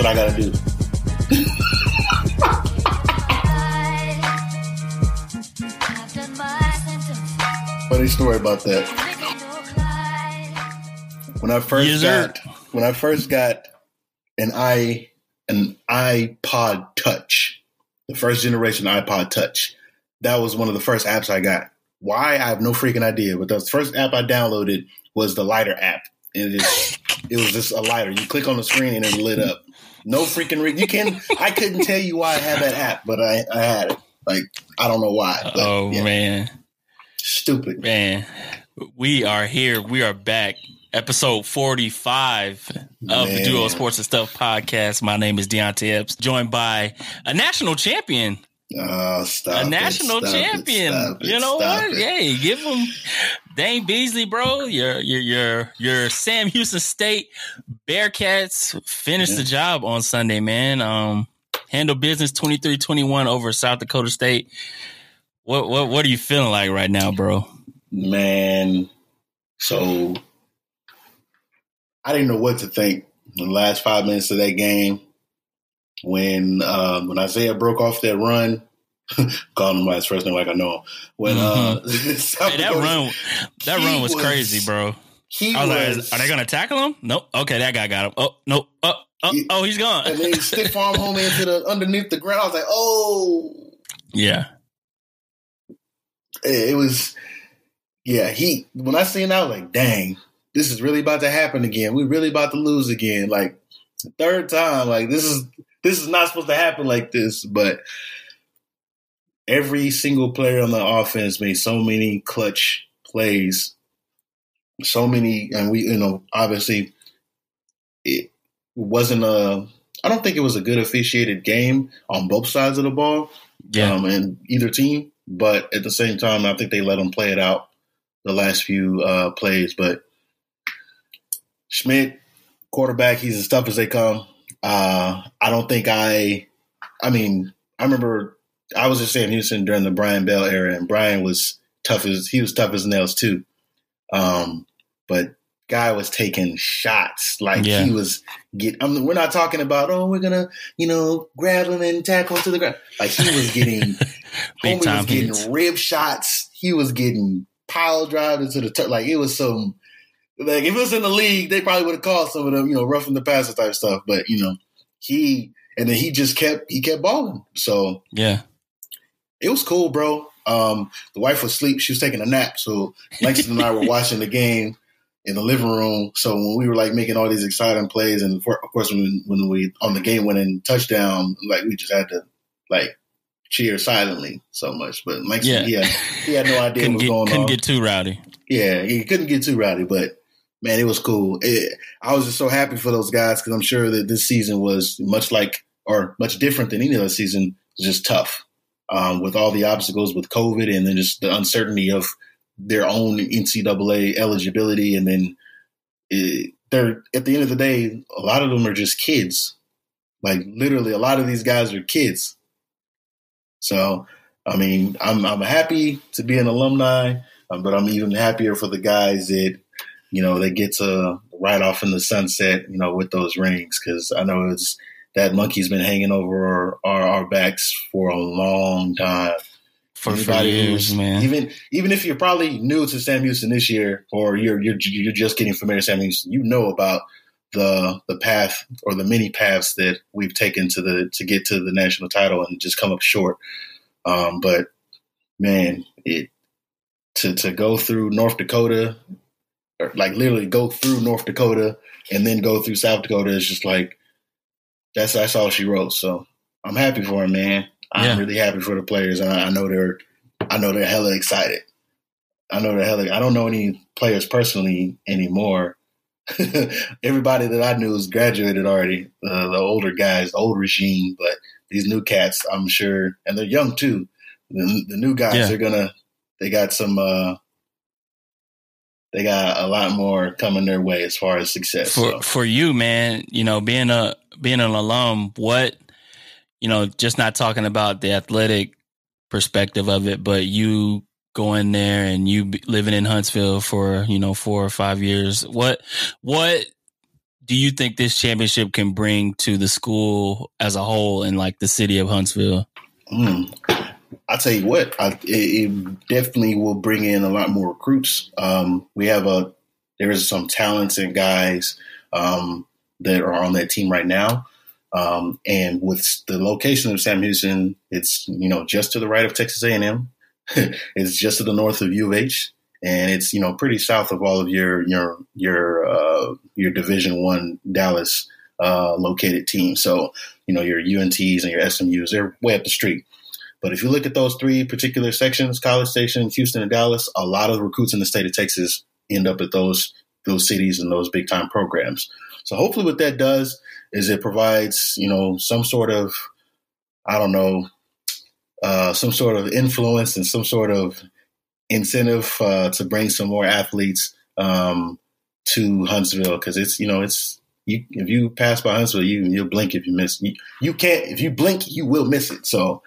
what I gotta do. Funny story about that. When I first Yes, sir. got when I first got an i an iPod Touch, the first generation iPod Touch, that was one of the first apps I got. Why I have no freaking idea, but the first app I downloaded was the lighter app. And it is it was just a lighter. You click on the screen and it lit up. No freaking re- you can I couldn't tell you why I had that app, but I, I had it. Like I don't know why. But, Oh yeah, man, stupid. man, we are here. We are back. Episode forty-five of the Duo Sports and Stuff podcast. My name is Deonte Epps, joined by a national champion, Oh, stop a national it, champion. it, you know what? Hey, give him Dane Beasley, bro. Your your your your Sam Houston State Bearcats finished the job on Sunday, man. Um, handle business 23-21 over South Dakota State. What what what are you feeling like right now, bro? Man, so I didn't know what to think in the last five minutes of that game when um, when Isaiah broke off that run. Call him by his first name like I know him. When uh, Hey, that run that run was, was- crazy, bro. He was like, are they gonna tackle him? Nope. Okay, that guy got him. Oh nope. Oh oh, oh he's gone. and then stiff arm home into the underneath the ground. I was like, oh, yeah. it was yeah he when i seen that i was like dang this is really about to happen again We're really about to lose again like third time like this is this is not supposed to happen like this but every single player on the offense made so many clutch plays so many and we you know obviously it wasn't a i don't think it was a good officiated game on both sides of the ball Yeah. um, and either team. But at the same time, I think they let them play it out the last few uh, plays. But Schmid, quarterback, he's as tough as they come. Uh, I don't think I. I mean, I remember I was just saying Houston during the Brian Bell era, and Brian was tough as he was tough as nails too. Um, but guy was taking shots like Yeah. he was get. I mean, we're not talking about oh we're gonna you know grab him and tackle him to the ground. Like he was getting Big Homie time was getting hits. rib shots. He was getting pile drive into the tur- like it was some like if it was in the league, they probably would have called some of them, you know, roughing the passer type stuff. But you know, he and then he just kept he kept balling. So Yeah. it was cool, bro. Um, the wife was asleep; she was taking a nap. So Langston and I were watching the game in the living room. So when we were like making all these exciting plays, and for, of course when when we on the game winning touchdown, like we just had to like cheer silently so much. But Langston, Yeah. he had he had no idea Couldn't what was get going couldn't on. get too rowdy. Yeah, he couldn't get too rowdy, but man, it was cool. It, I was just so happy for those guys because I'm sure that this season was much like or much different than any other season. Just tough um, with all the obstacles with COVID and then just the uncertainty of their own NCAA eligibility, and then it, they're at the end of the day, a lot of them are just kids. Like literally, a lot of these guys are kids. So, I mean, I'm I'm happy to be an alumni. Um, but I'm even happier for the guys that you know they get to ride off in the sunset, you know, with those rings because I know it's that monkey's been hanging over our, our, our backs for a long time. For, for years, man. Even even if you're probably new to Sam Houston this year, or you're you're you're just getting familiar with Sam Houston, you know about the the path or the many paths that we've taken to the to get to the national title and just come up short. Um, but man, it to to go through North Dakota, or like literally go through North Dakota and then go through South Dakota is just like that's that's all she wrote. So I'm happy for him, man. I'm Yeah. really happy for the players, and I, I know they're I know they're hella excited. I know they're hella. I don't know any players personally anymore. Everybody that I knew has graduated already. Uh, the older guys, the old regime, but these new cats, I'm sure, and they're young too. The, the new guys, Yeah. they're gonna. They got some. uh They got a lot more coming their way as far as success. for so. for you, man, you know, being a being an alum, what you know, just not talking about the athletic perspective of it, but you going there and you living in Huntsville for you know four or five years. What what do you think this championship can bring to the school as a whole and like the city of Huntsville? Mm. I'll tell you what, I, it, it, definitely will bring in a lot more recruits. Um, we have a there is some talented guys um, that are on that team right now. Um, and with the location of Sam Houston, it's you know just to the right of Texas A&M. it's just to the north of U of H, and it's you know pretty south of all of your your your uh, your Division One Dallas uh, located teams. So you know your UNTs and your SMUs, they're way up the street. But if you look at those three particular sections, College Station, Houston, and Dallas, a lot of recruits in the state of Texas end up at those those cities and those big time programs. So hopefully, what that does is it provides you know some sort of I don't know uh, some sort of influence and some sort of incentive uh, to bring some more athletes um, to Huntsville? Because it's you know it's you if you pass by Huntsville you you'll blink if you miss. You, you can't if you blink you will miss it. So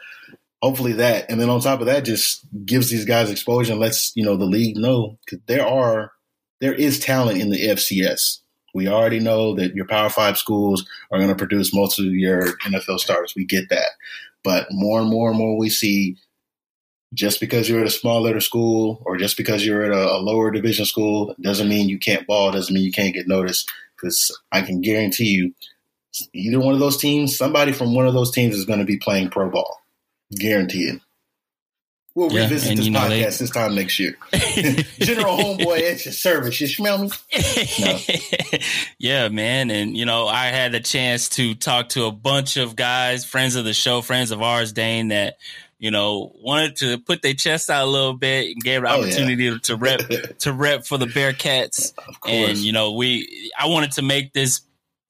hopefully that and then on top of that just gives these guys exposure and lets you know the league know because there are there is talent in the FCS we already know that your Power Five schools are going to produce most of your NFL stars. We get that. But more and more and more we see just because you're at a small letter school or just because you're at a, a lower division school doesn't mean you can't ball, doesn't mean you can't get noticed. Because I can guarantee you, either one of those teams, somebody from one of those teams is going to be playing pro ball. Guaranteed. We'll yeah, revisit this podcast they... this time next year. General Homeboy at your service. You smell me? No. yeah, man. And, you know, I had a chance to talk to a bunch of guys, friends of the show, friends of ours, Dane, that, you know, wanted to put their chest out a little bit and gave an oh, opportunity yeah. to rep to rep for the Bearcats. And, you know, we I wanted to make this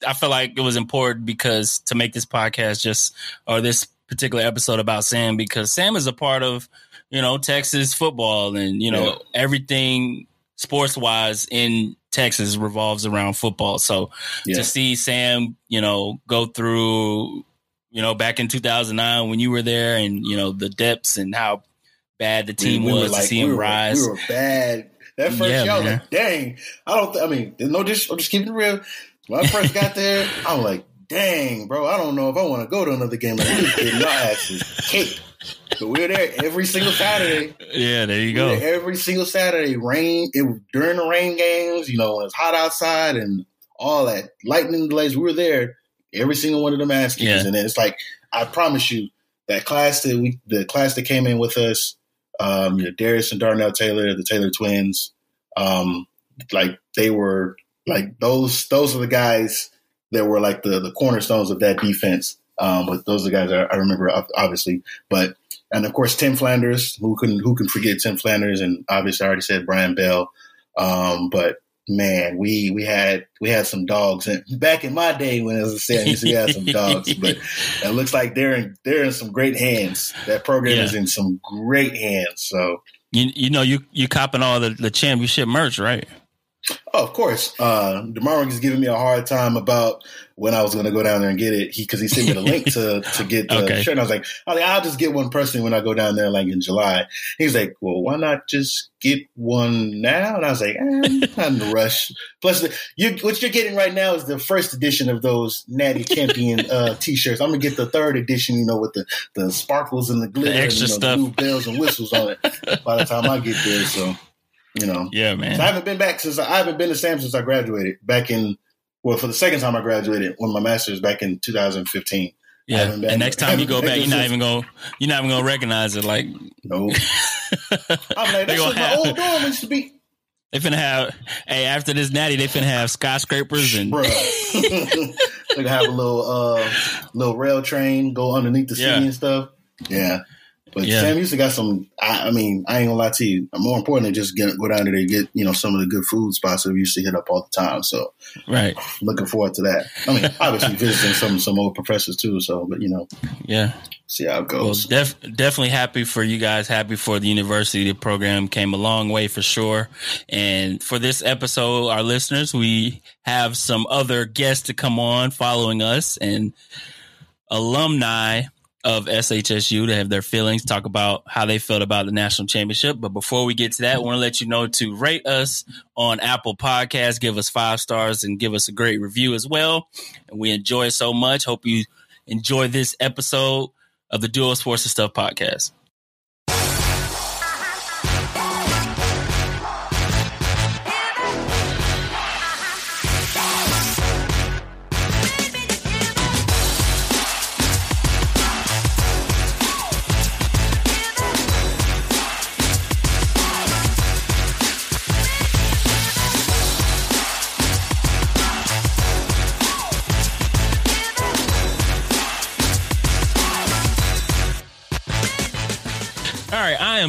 I felt like it was important because to make this podcast just or this particular episode about Sam because Sam is a part of you know, Texas football and, you know, yeah. everything sports wise in Texas revolves around football. So yeah. to see Sam, you know, go through, you know, back in 2009 when you were there and, you know, the depths and how bad the team we, we was like, to see him we were, rise. We were bad. That first yeah, was like, dang. I don't, th- I mean, no dis- I'm just keeping it real. When I first got there, I'm like, dang, bro, I don't know if I want to go to another game like this. Getting my asses kicked. But we are there every single Saturday. Yeah, there you we go. Every single Saturday, rain it during the rain games. You know, when it's hot outside and all that lightning delays. We were there every single one of the games, yeah. and then it's like I promise you that class that we the class that came in with us, um, you know, Darius and Darnell Taylor, the Taylor twins, um, like they were like those those are the guys that were like the the cornerstones of that defense. Um, but those are the guys I, I remember, obviously. But and of course Tim Flanders, who can who can forget Tim Flanders, and obviously I already said Brian Bell. Um, but man, we we had we had some dogs, and back in my day when as I said, I used to have some dogs, but it looks like they're in they're in some great hands. That program yeah. is in some great hands. So you you know you you copping all the, the championship merch, right? Oh, of course. Uh, Demar was giving me a hard time about when I was going to go down there and get it. He because he sent me the link to to get the okay. shirt. And I was like, I like, I'll just get one personally when I go down there, like in July. He's like, Well, why not just get one now? And I was like, eh, not in the rush. Plus, the, you, what you're getting right now is the first edition of those Natty Champion uh, t-shirts. I'm gonna get the third edition, you know, with the the sparkles and the glitter, the extra and, you know, stuff, bells and whistles on it. by the time I get there, so. You know, yeah, man. So I haven't been back since I haven't been to Sam since I graduated back in well for the second time I graduated when my master's back in 2015. Yeah, and next time you go back, you're not even gonna you're not even gonna recognize it. Like, no, I'm like that's what my old dorm used to be. They finna have hey after this natty, they finna have skyscrapers and they gonna have a little uh little rail train go underneath the city yeah. and stuff. Yeah, but yeah. Sam Houston got some. I, I, mean, I ain't gonna lie to you. More important than just get, go down there and get you know some of the good food spots that we used to hit up all the time. So, right, looking forward to that. I mean, obviously visiting some some old professors too. So, but you know, yeah, see how it goes. Well, def- definitely happy for you guys. Happy for the university. The program came a long way for sure. And for this episode, our listeners, we have some other guests to come on following us and alumni of SHSU to have their feelings, talk about how they felt about the national championship. But before we get to that, I want to let you know to rate us on Apple Podcasts, give us five stars, and give us a great review as well. And we enjoy it so much. Hope you enjoy this episode of the Duo Sports and Stuff podcast.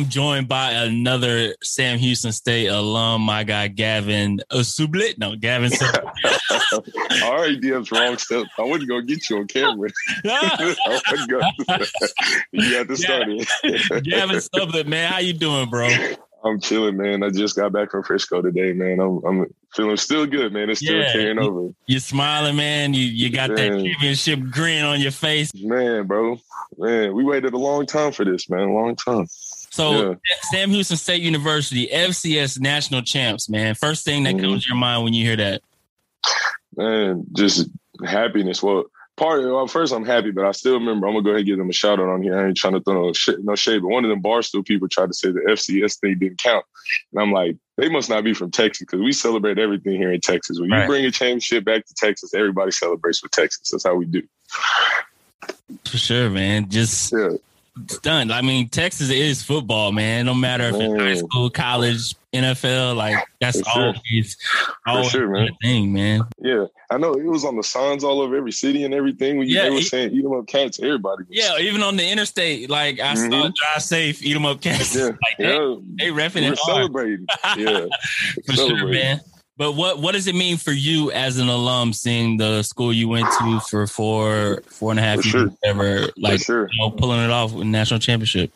Am joined by another Sam Houston State alum, my guy Gavin Sublit. No, Gavin. All right, DM's wrong step. I wasn't gonna get you on camera. I wasn't gonna. you had to start it. Gavin Sublit, man, how you doing, bro? I'm chilling, man. I just got back from Frisco today, man. I'm, I'm feeling still good, man. It's still yeah, carrying you, over. You're smiling, man. You you got man. that championship grin on your face, man, bro. Man, we waited a long time for this, man. A long time. So yeah. Sam Houston State University, FCS national champs, man. First thing that mm-hmm. comes to your mind when you hear that? Man, just happiness. Well, part of well, first I'm happy, but I still remember I'm gonna go ahead and give them a shout out on here. I ain't trying to throw no shit, no shade, but one of them Barstool people tried to say the FCS thing didn't count, and I'm like, they must not be from Texas because we celebrate everything here in Texas. When you right. bring a championship back to Texas, everybody celebrates with Texas. That's how we do. For sure, man. Just yeah done. I mean, Texas is football, man. No matter if it's high school, college, NFL, like that's For always, sure. always sure, man. thing, man. Yeah, I know it was on the signs all over every city and everything. When you, yeah, they were saying "eat them up cats," everybody. Was. Yeah, even on the interstate, like I mm-hmm. saw "drive safe, eat them up cats." Yeah, like, yeah. They, they repping it celebrating. Yeah, For sure, man. But what what does it mean for you as an alum, seeing the school you went to for four four and a half for years, sure. ever like sure. you know, pulling it off with national championship?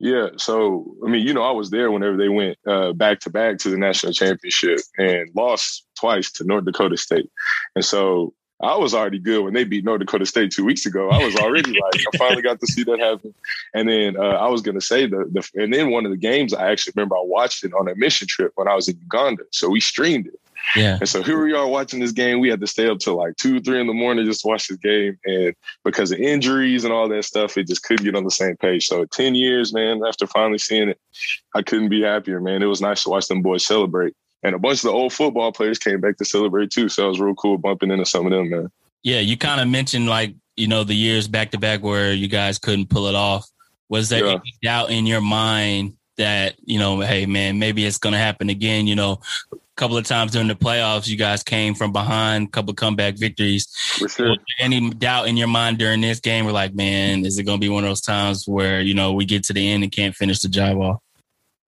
Yeah, so I mean, you know, I was there whenever they went uh, back to back to the national championship and lost twice to North Dakota State, and so I was already good when they beat North Dakota State two weeks ago. I was already like, I finally got to see that happen. And then uh, I was gonna say the, the and then one of the games I actually remember I watched it on a mission trip when I was in Uganda. So we streamed it. Yeah. And so here we are watching this game. We had to stay up till like two, three in the morning just to watch this game. And because of injuries and all that stuff, it just couldn't get on the same page. So 10 years, man, after finally seeing it, I couldn't be happier, man. It was nice to watch them boys celebrate and a bunch of the old football players came back to celebrate too. So it was real cool bumping into some of them, man. Yeah, you kind of mentioned like you know the years back to back where you guys couldn't pull it off. Was there yeah. any doubt in your mind that you know, hey man, maybe it's going to happen again? You know, a couple of times during the playoffs, you guys came from behind, couple comeback victories. Sure. Any doubt in your mind during this game? We're like, man, is it going to be one of those times where you know we get to the end and can't finish the job off?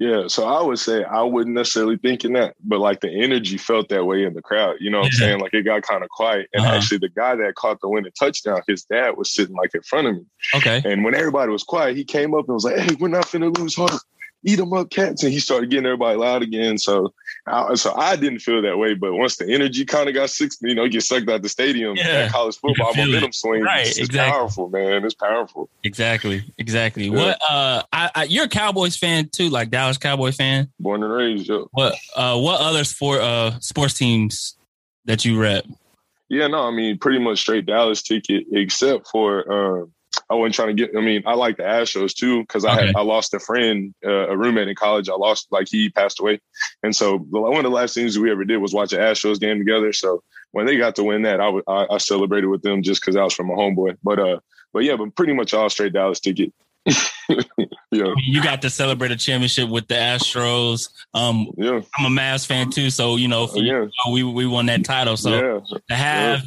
Yeah, so I would say I wouldn't necessarily thinking that, but like the energy felt that way in the crowd. You know what I'm saying? Like it got kind of quiet. And uh-huh. actually, the guy that caught the winning touchdown, his dad was sitting like in front of me. Okay. And when everybody was quiet, he came up and was like, "Hey, we're not finna lose heart." Eat them up cats and he started getting everybody loud again. So I, so I didn't feel that way but once the energy kind of got six you know get sucked out the stadium yeah, college football momentum swing right, it's, exactly. powerful man it's powerful. Exactly exactly. Yeah. what uh I, I, you're a Cowboys fan too like Dallas Cowboy fan? Born and raised yeah. what uh what other sport uh sports teams that you rep? Yeah no I mean pretty much straight Dallas ticket except for um I wasn't trying to get. I mean, I like the Astros too because I had I lost a friend, uh, a roommate in college. I lost like he passed away, and so one of the last things we ever did was watch an Astros game together. So when they got to win that, I, w- I, I celebrated with them just because I was from a homeboy. But uh, but yeah, but pretty much all straight Dallas ticket. yeah. You got to celebrate a championship with the Astros. Um, yeah. I'm a Mavs fan too, so you know, for, yeah. You know, we we won that title. So yeah. to have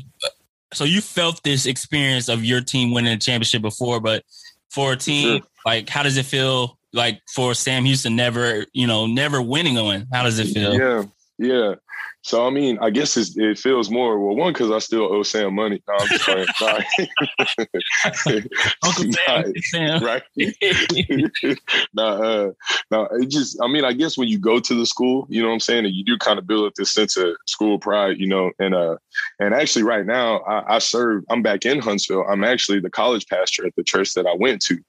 so you felt this experience of your team winning a championship before, but for a team, sure. like how does it feel like for Sam Houston never, you know, never winning one? How does it feel? Yeah. Yeah. So I mean, I guess it feels more well. One because I still owe Sam money. No, I'm just playing. Uncle Sam, Sam. right? nah, uh, nah. It just, I mean, I guess when you go to the school, you know what I'm saying, and you do kind of build up this sense of school pride, you know, and uh, and actually, right now, I, I serve. I'm back in Huntsville. I'm actually the college pastor at the church that I went to.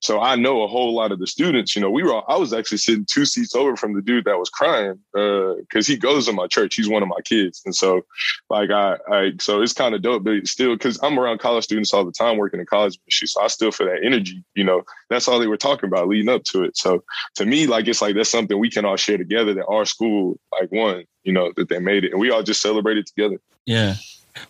So I know a whole lot of the students. You know, we were. all, I was actually sitting two seats over from the dude that was crying because uh, he goes to my church. He's one of my kids, and so like I, I so it's kind of dope. But still, because I'm around college students all the time, working in college ministry, so I still feel that energy. You know, that's all they were talking about leading up to it. So to me, like it's like that's something we can all share together. That our school like won. You know, that they made it, and we all just celebrated together. Yeah.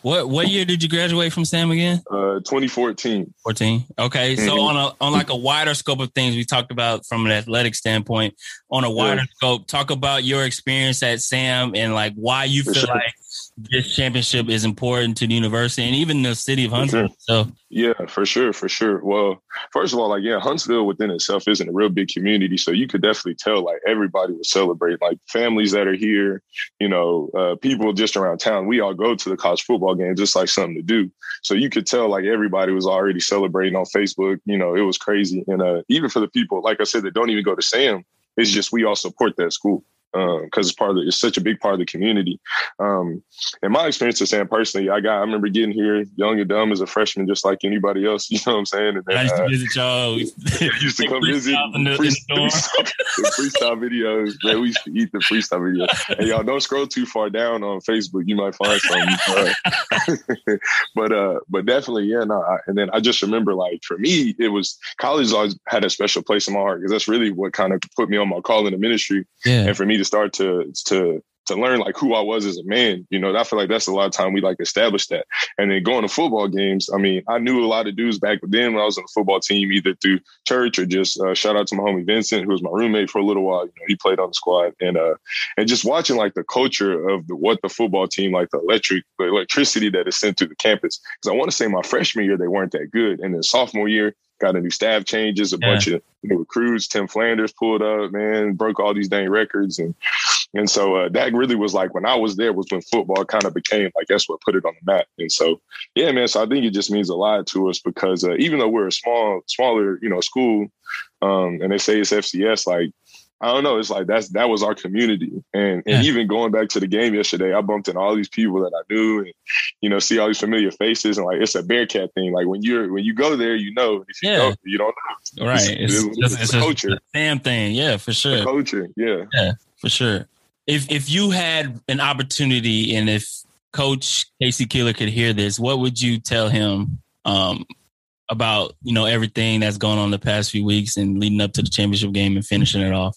What what year did you graduate from Sam again? Uh, 2014. 14. Okay, mm-hmm. so on a on like a wider scope of things, we talked about from an athletic standpoint. On a wider yeah. scope, talk about your experience at Sam and like why you For feel sure. like this championship is important to the university and even the city of Huntsville. Sure. So yeah, for sure, for sure. Well, first of all, like yeah, Huntsville within itself isn't a real big community, so you could definitely tell like everybody was celebrating. Like families that are here, you know, uh, people just around town. We all go to the college football game just like something to do. So you could tell like everybody was already celebrating on Facebook. You know, it was crazy, and uh, even for the people, like I said, that don't even go to Sam, it's just we all support that school because um, it's part of the, it's such a big part of the community. Um, and my experience with saying personally, I got I remember getting here young and dumb as a freshman, just like anybody else. You know what I'm saying? And then, I used to uh, visit y'all. used to come visit the, free, freestyle, freestyle videos. Man, we used to eat the freestyle videos. And y'all don't scroll too far down on Facebook, you might find something. but uh, but definitely, yeah. No, I, and then I just remember, like for me, it was college always had a special place in my heart because that's really what kind of put me on my call in the ministry. Yeah. And for me to start to to to learn like who I was as a man. You know, I feel like that's a lot of time we like establish that. And then going to football games, I mean, I knew a lot of dudes back then when I was on the football team, either through church or just uh, shout out to my homie Vincent, who was my roommate for a little while. You know, he played on the squad, and uh, and just watching like the culture of the what the football team, like the electric, the electricity that is sent to the campus. Because I want to say my freshman year they weren't that good, and then sophomore year got a new staff changes, a yeah. bunch of new recruits. Tim Flanders pulled up, man, broke all these dang records, and and so uh, that really was like when I was there was when football kind of became like that's what put it on the map. And so yeah, man. So I think it just means a lot to us because uh, even though we're a small, smaller, you know, school, um, and they say it's FCS, like I don't know. It's like that's that was our community, and and yeah. even going back to the game yesterday, I bumped into all these people that I knew, and you know, see all these familiar faces, and like it's a Bearcat thing. Like when you're when you go there, you know. If you yeah. don't, you don't know. Right. It's, it's, it's, it's a culture. Damn thing. Yeah, for sure. culture. Yeah. Yeah, for sure. If if you had an opportunity, and if Coach K.C. Keeler could hear this, what would you tell him um, about you know everything that's gone on the past few weeks and leading up to the championship game and finishing it off?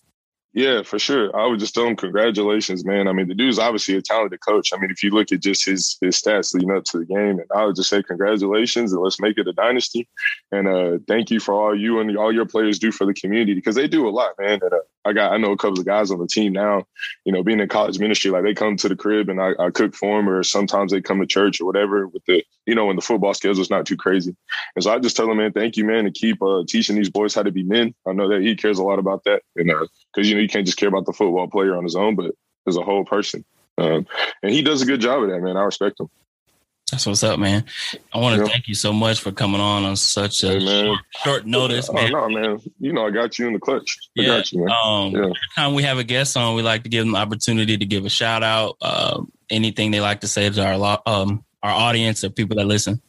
Yeah, for sure. I would just tell him congratulations, man. I mean, the dude's obviously a talented coach. I mean, if you look at just his his stats leading up to the game, and I would just say congratulations and let's make it a dynasty. And uh, thank you for all you and all your players do for the community because they do a lot, man. And uh, I got I know a couple of guys on the team now. You know, being in college ministry, like they come to the crib and I, I cook for them, or sometimes they come to church or whatever. With the you know when the football schedule is not too crazy, and so I just tell them, man, thank you, man, to keep uh, teaching these boys how to be men. I know that he cares a lot about that, and because uh, you know can't just care about the football player on his own, but as a whole person. Um, and he does a good job of that, man. I respect him. That's what's up, man. I want to yeah. thank you so much for coming on on such a hey, short, short, notice, oh, man. no, man. You know, I got you in the clutch. I yeah. You, um, yeah. Every time we have a guest on, we like to give them the opportunity to give a shout out, uh, anything they like to say to our um, our audience or people that listen.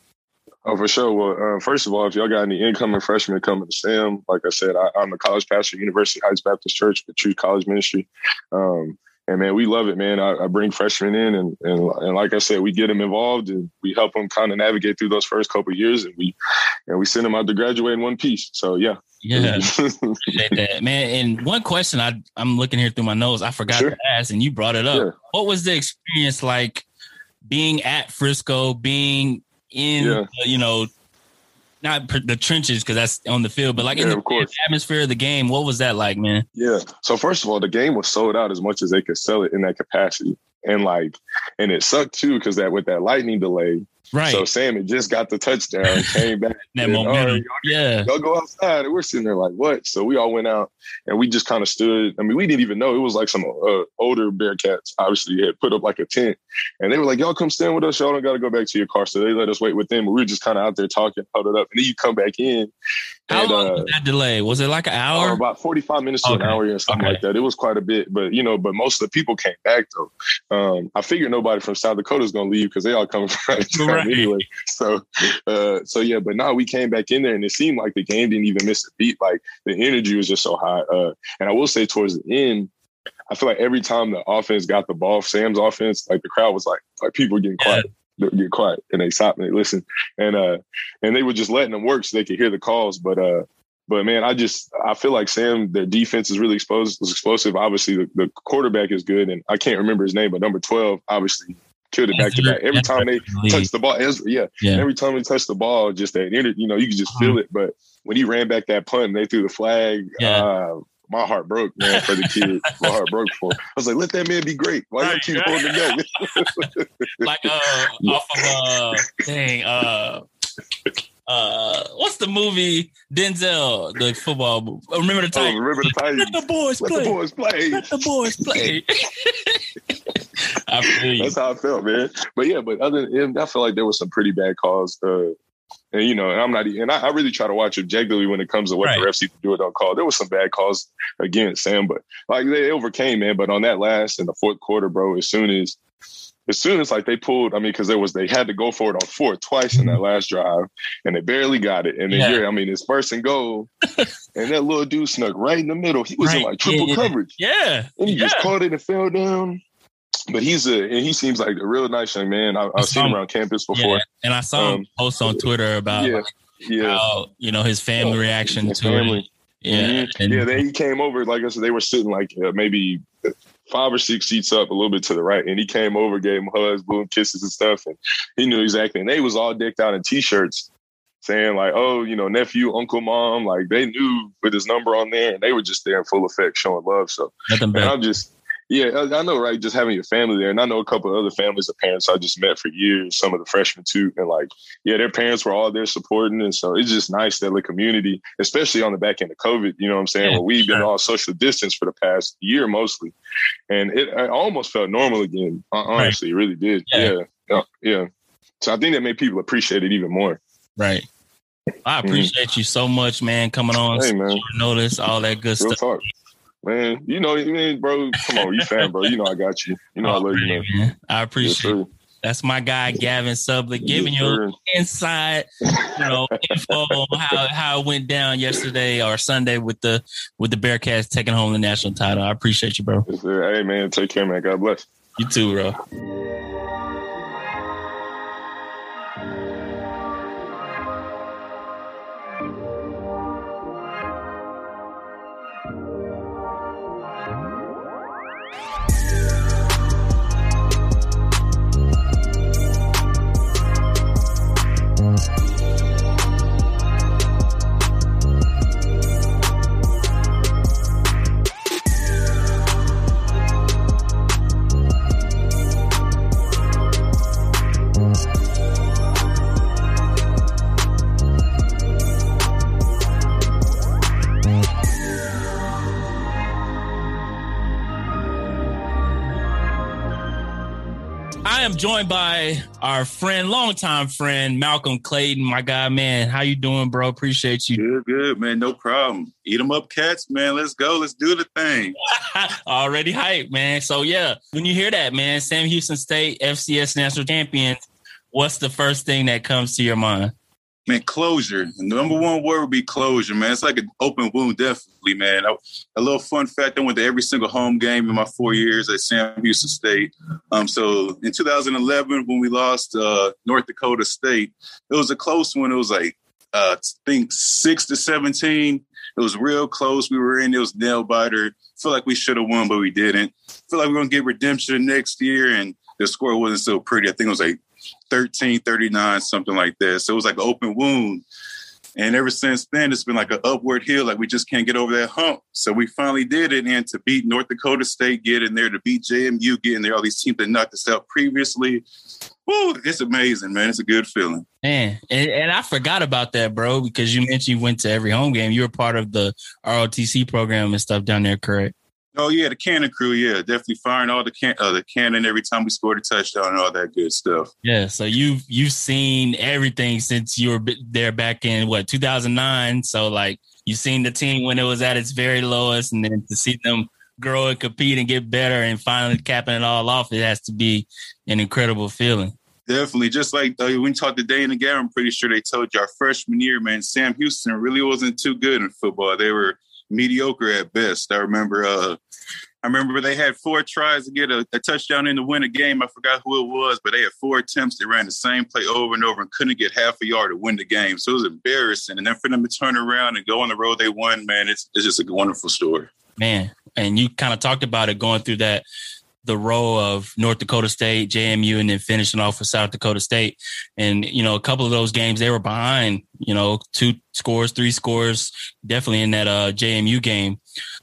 Oh, for sure. Well, uh, first of all, if y'all got any incoming freshmen coming to SAM, like I said, I, am a college pastor at University Heights Baptist Church, the True College Ministry. Um, and man, we love it, man. I, I bring freshmen in, and, and, and like I said, we get them involved, and we help them kind of navigate through those first couple years, and we and we send them out to graduate in one piece. So yeah, yeah, appreciate that, man. And one question I I'm looking here through my nose, I forgot sure. to ask, and you brought it up. Yeah. What was the experience like being at Frisco, being in yeah. you know not the trenches because that's on the field, but like yeah, in the atmosphere of the game, what was that like, man? Yeah. So first of all, the game was sold out as much as they could sell it in that capacity. and like, and it sucked too because that with that lightning delay, Right. So Sam had just got the touchdown, came back. that and, momentum. "All right, yeah. y'all go outside. And we're sitting there like, what? So we all went out and we just kind of stood. I mean, we didn't even know. It was like some uh, older Bearcats, obviously, had put up like a tent. And they were like, y'all come stand with us. Y'all don't got to go back to your car. So they let us wait with them. But we were just kind of out there talking, huddled up. And then you come back in. How and, long uh, was that delay? Was it like an or hour? about 45 minutes to Okay. an hour and something Okay. like that. It was quite a bit, but you know, but most of the people came back though. Um, I figured nobody from South Dakota is going to leave because they all come from out of town Right. anyway. So, uh, so yeah, but now we came back in there and it seemed like the game didn't even miss a beat. Like the energy was just so high. Uh, and I will say towards the end, I feel like every time the offense got the ball, Sam's offense, like the crowd was like, like people were getting quiet. They would get quiet and they stopped and they listened and uh and they were just letting them work so they could hear the calls but uh but man, I just I feel like Sam, their defense is really exposed, was explosive. Obviously, the, the quarterback is good, and I can't remember his name, but number twelve obviously killed it back to back. Every time they League. touch the ball, Ezra, yeah, Yeah. every time they touch the ball, just that energy, you know, you could just feel it. But when he ran back that punt and they threw the flag, Yeah. uh, my heart broke, man, for the kid. my heart broke for. Him. I was like, let that man be great. Why Right, you keep right. holding him back? like uh off of uh dang uh uh what's the movie Denzel the football movie? remember the oh, Titans remember the let the boys Let play the boys play. let the boys play I feel you That's how I felt, man. But yeah, but other than him, I feel like there was some pretty bad calls. Uh, and you know, and I'm not, and I, I really try to watch objectively when it comes to what the Right. refs even do or don't call. There was some bad calls against Sam, but like they overcame, man. But on that last in the fourth quarter, bro, as soon as, as soon as like they pulled, I mean, because there was they had to go for it on fourth twice in that last drive, and they barely got it. And then Yeah. I mean, it's first and goal, and that little dude snuck right in the middle. He was in like triple Yeah, coverage. yeah And he yeah just caught it and fell down. But he's a and he seems like a real nice young man. I, I've seen him around campus before. and I saw him Um, post on Twitter about Yeah, like, yeah, how you know his family Yeah, reaction his to family. it yeah Mhm. and- yeah. Then he came over. Like I said, they were sitting like uh, maybe five or six seats up, a little bit to the right, and he came over, gave him hugs, blew him kisses and stuff, and he knew exactly. And they was all decked out in t-shirts. Saying like, oh, you know, nephew, uncle, mom, like they knew with his number on there, and they were just there in full effect, showing love. So I'm just, yeah, I, know, right? Just having your family there, and I know a couple of other families of parents I just met for years. Some of the freshmen too, and like, yeah, their parents were all there supporting, and so it's just nice that the community, especially on the back end of COVID, you know what I'm saying? Yeah, Where we've been all social distance for the past year mostly, and it, almost felt normal again. hon- Honestly, it really did. Yeah. Yeah. yeah. So I think that made people appreciate it even more. right I appreciate you so much man coming on Mm-hmm. Hey, man. notice all that good Real stuff talk. Man, you know, I mean, bro, come on, you fan, bro. You know I got you. You know I oh, love you, man. man. I appreciate it. That's my guy, Gavin Sublet, giving Yes, you inside, you know, info on how, how it went down yesterday or Sunday with the with the Bearcats taking home the national title. I appreciate you, bro. Yes. Hey, man, take care, man. God bless. You too, bro. Am joined by our friend, longtime friend, Malcolm Clayton. My God, man, how you doing, bro? Appreciate you. Good, good, man. No problem. Eat them up, cats, man. Let's go. Let's do the thing. Already hyped, man. So yeah, when you hear that, man, Sam Houston State FCS national champions, what's the first thing that comes to your mind? Man, closure. The number one word would be closure, man. It's like an open wound, definitely, man. I, a little fun fact: I went to every single home game in my four years at Sam Houston State. Um, so in 2011, when we lost uh, North Dakota State, it was a close one. It was like uh, I think six to 17. It was real close. We were in. It was nail biter. Feel like we should have won, but we didn't. Feel like we're gonna get redemption next year, and the score wasn't so pretty. I think it was like 13, 39, something like that. So it was like an open wound. And ever since then, it's been like an upward hill. Like we just can't get over that hump. So we finally did it. And to beat North Dakota State, get in there, to beat JMU, get in there, all these teams that knocked us out previously. Woo, it's amazing, man. It's a good feeling. Man, and, and, I forgot about that, bro, because you mentioned you went to every home game. You were part of the ROTC program and stuff down there, correct? Oh yeah, the cannon crew. Yeah, definitely firing all the can uh, the cannon every time we scored a touchdown and all that good stuff. Yeah, so you've you've seen everything since you were there back in what 2009. So like you've seen the team when it was at its very lowest, and then to see them grow and compete and get better, and finally capping it all off, it has to be an incredible feeling. Definitely. Just like uh, when you talked to Dane and Gary, I'm pretty sure they told you our freshman year, man, Sam Houston really wasn't too good in football. They were mediocre at best. I remember uh, I remember they had four tries to get a, a, touchdown in to win a game. I forgot who it was, but they had four attempts. They ran the same play over and over and couldn't get half a yard to win the game. So it was embarrassing. And then for them to turn around and go on the road they won, man, it's, it's just a wonderful story. Man, and you kind of talked about it going through that the role of North Dakota State, JMU, and then finishing off with South Dakota State. And, you know, a couple of those games, they were behind, you know, two scores, three scores, definitely in that uh, JMU game.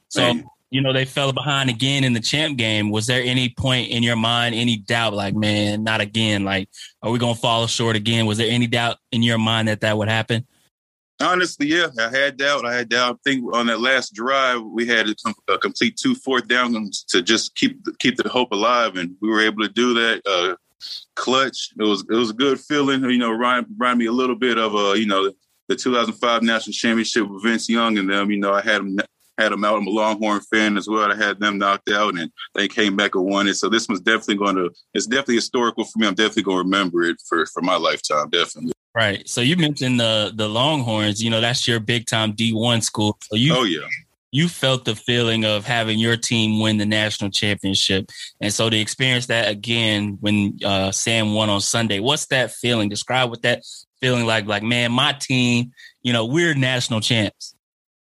So, you know, they fell behind again in the champ game. Was there any point in your mind, any doubt, like, man, not again? Like, are we going to fall short again? Was there any doubt in your mind that that would happen? Honestly, yeah, I had doubt. I had doubt. I think on that last drive, we had a, complete two fourth downs to just keep keep the hope alive, and we were able to do that. Uh, clutch. It was it was a good feeling. You know, remind, remind me a little bit of uh, you know the 2005 national championship with Vince Young and them. You know, I had them had them out. I'm a Longhorn fan as well. I had them knocked out, and they came back and won it. So this was definitely going to. It's definitely historical for me. I'm definitely going to remember it for for my lifetime. Definitely. Right. So you mentioned the the Longhorns. You know, that's your big time D one school. So you, oh yeah, you felt the feeling of having your team win the national championship, and so to experience that again when uh, Sam won on Sunday. What's that feeling? Describe what that feeling like. Like, man, my team. You know, we're national champs.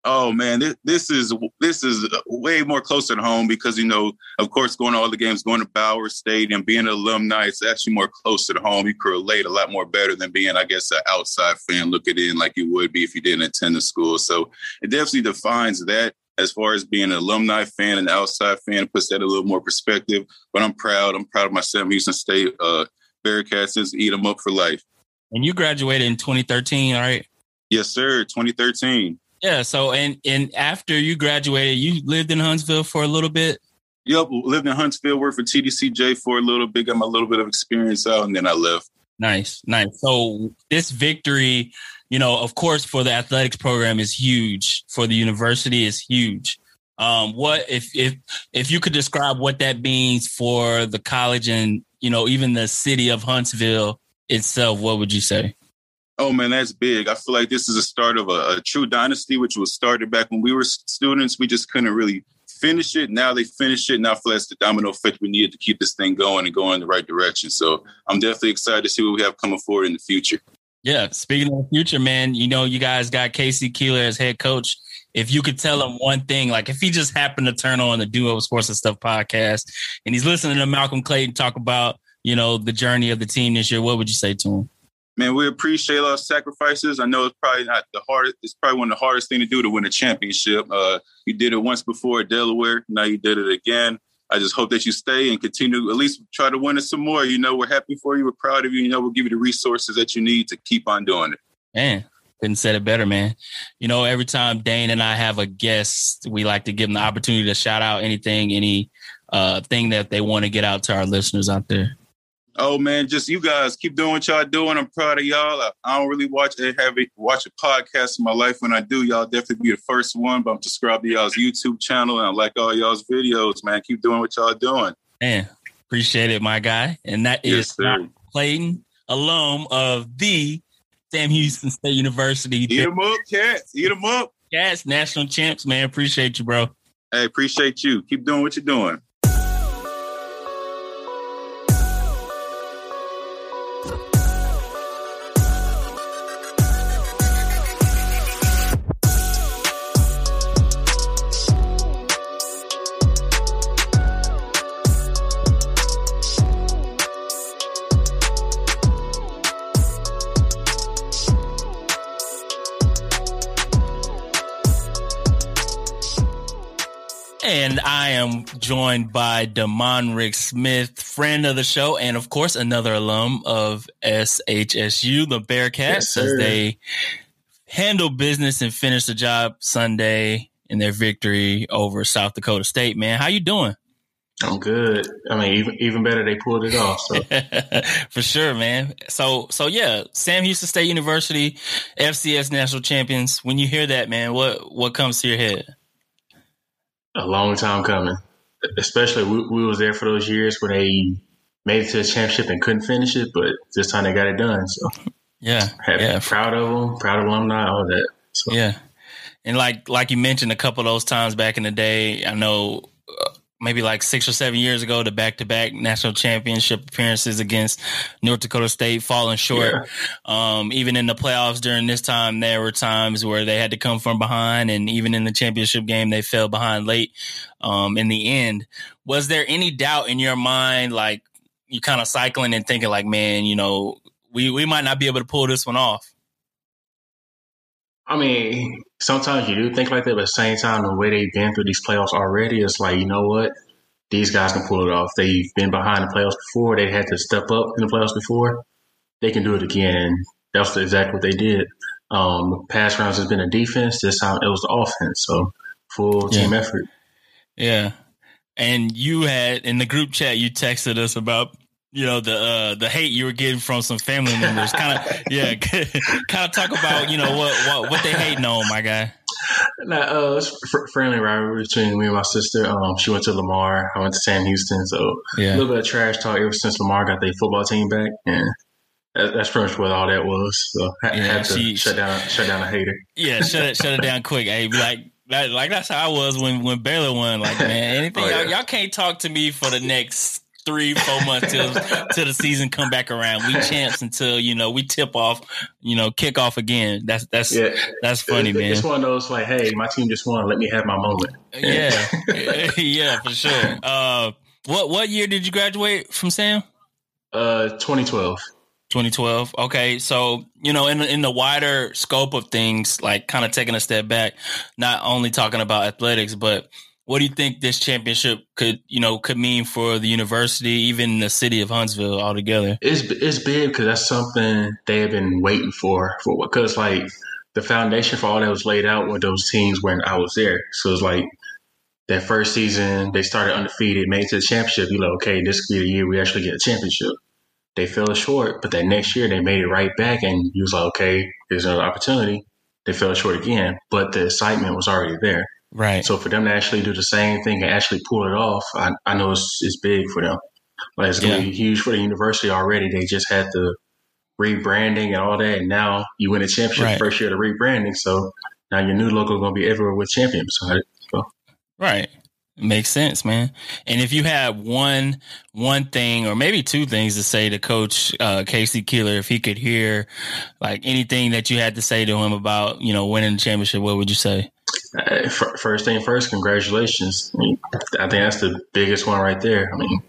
Oh man, this, this is this is way more closer to home because you know, of course, going to all the games, going to Bowers Stadium, being an alumni, it's actually more closer to home. You can relate a lot more better than being, I guess, an outside fan looking in like you would be if you didn't attend the school. So it definitely defines that as far as being an alumni fan and outside fan, puts that a little more perspective. But I'm proud. I'm proud of my Sam Houston State uh, Bearcats. Eat them up for life. And you graduated in 2013, right? Yes, sir. 2013. Yeah. So, and and after you graduated, you lived in Huntsville for a little bit. Yep, lived in Huntsville, worked for TDCJ for a little bit, got my little bit of experience out, and then I left. Nice, nice. So this victory, you know, of course, for the athletics program is huge. For the university is huge. Um, what if if if you could describe what that means for the college and you know even the city of Huntsville itself? What would you say? Oh man, that's big. I feel like this is a start of a, a, true dynasty, which was started back when we were students. We just couldn't really finish it. Now they finished it. Now I feel that's the domino effect we needed to keep this thing going and going in the right direction. So I'm definitely excited to see what we have coming forward in the future. Yeah, speaking of the future, man, you know you guys got K.C. Keeler as head coach. If you could tell him one thing, like if he just happened to turn on the Duo Sports and Stuff podcast and he's listening to Malcolm Clayton talk about, you know, the journey of the team this year, what would you say to him? Man, we appreciate our sacrifices. I know it's probably not the hardest. It's probably one of the hardest thing to do to win a championship. Uh, you did it once before at Delaware. Now you did it again. I just hope that you stay and continue at least try to win it some more. You know, we're happy for you. We're proud of you. You know, we'll give you the resources that you need to keep on doing it. Man, couldn't said it better, man. You know, every time Dane and I have a guest, we like to give them the opportunity to shout out anything, any uh, thing that they want to get out to our listeners out there. Oh man, just you guys keep doing what y'all doing. I'm proud of y'all. I, I don't really watch a have a, watch a podcast in my life. When I do, y'all definitely be the first one. But I'm subscribed to y'all's YouTube channel and I like all y'all's videos. Man, keep doing what y'all doing. Man, appreciate it, my guy. And that yes, is Clayton, alum of the Sam Houston State University. Eat them up, cats. Eat them up. Cats, national champs, man. Appreciate you, bro. Hey, appreciate you. Keep doing what you're doing. Am joined by Demonrick Smith, friend of the show, and of course another alum of SHSU, the Bearcats, Yes, as they handle business and finish the job Sunday in their victory over South Dakota State. Man, how you doing? I'm good. I mean, even even better, they pulled it off. So For sure, man. So, so yeah, Sam Houston State University, FCS national champions. When you hear that, man, what what comes to your head? A long time coming. Especially we, we was there for those years where they made it to the championship and couldn't finish it, but this time they got it done. So Yeah, happy, yeah, proud of them, proud of alumni, all that. So Yeah, and like like you mentioned a couple of those times back in the day, I know maybe like six or seven years ago, the back to back national championship appearances against North Dakota State falling short. Um, even in the playoffs during this time, there were times where they had to come from behind, and even in the championship game, they fell behind late. Um, in the end, was there any doubt in your mind, like you kind of cycling and thinking, like, man, you know, we we might not be able to pull this one off? I mean, sometimes you do think like that, but at the same time, the way they've been through these playoffs already, it's like, you know what? These guys can pull it off. They've been behind the playoffs before. They had to step up in the playoffs before. They can do it again. That's exactly what they did. Um, past rounds has been a defense. This time it was the offense. So full team effort. Yeah. And you had in the group chat you texted us about you know the uh the hate you were getting from some family members. kind of yeah, kind of talk about you know what what what they hating on, my guy. Nah, uh, it's fr- friendly rivalry between me and my sister. Um, she went to Lamar. I went to Sam Houston. So a little bit of trash talk ever since Lamar got their football team back, and that, that's pretty much what all that was. So I Yeah, had to she- shut down shut down a hater. Yeah, shut it shut it down quick. Hey, like that, like that's how I was when when Baylor won. Like man, anything Oh, yeah. y'all, y'all can't talk to me for the next three four months till till the season come back around. We champs until you know we tip off, you know, kick off again. That's that's Yeah, that's funny, It- man. It's one of those like, hey, my team just won. Let me have my moment. Yeah, yeah, for sure. Uh, what what year did you graduate from Sam? Uh, 2012. 2012. Okay, so you know, in in the wider scope of things, like kind of taking a step back, not only talking about athletics, but what do you think this championship could, you know, could mean for the university, even the city of Huntsville altogether? It's it's big because that's something they have been waiting for for because like the foundation for all that was laid out with those teams when I was there. So it's like that first season they started undefeated, made it to the championship. You like, okay, this could be the year we actually get a championship. They fell short, but that next year they made it right back, and you was like, okay, there's another opportunity. They fell short again, but the excitement was already there. Right. So for them to actually do the same thing and actually pull it off, I, I know it's, it's big for them. Like it's going to Yeah. be huge for the university already. They just had the rebranding and all that, and now you win a championship Right. first year of the rebranding. So now your new logo is going to be everywhere with champions. So Right. Makes sense, man. And if you had one one thing or maybe two things to say to Coach uh, K.C. Keeler, if he could hear like anything that you had to say to him about you know winning the championship, what would you say? Uh, first thing first, congratulations. I, mean, I think that's the biggest one right there. I mean.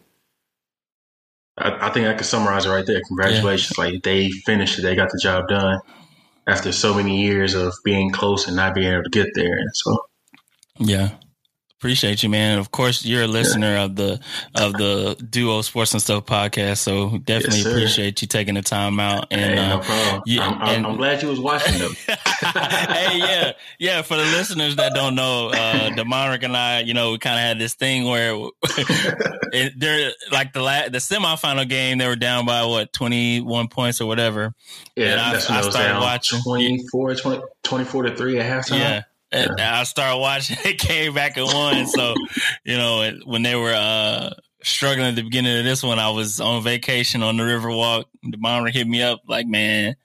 I, I think I could summarize it right there. Congratulations! Like they finished it, they got the job done after so many years of being close and not being able to get there. And so, Yeah. Appreciate you, man. Of course, you're a listener of the of the Duo Sports and Stuff podcast, so definitely Yes, appreciate you taking the time out. And hey, no uh, problem. yeah, I'm, I'm, and- I'm glad you was watching them. hey, yeah, yeah. For the listeners that don't know, uh, Demonric and I, you know, we kind of had this thing where it, they're like the la- the semifinal game, they were down by what twenty one points or whatever. Yeah, And I- that's when I was started down watching. 24, 20, 24 to 3 at halftime. Yeah. And I started watching. It came back and won. So, you know, when they were uh, struggling at the beginning of this one, I was on vacation on the Riverwalk. The monitor hit me up like, "Man,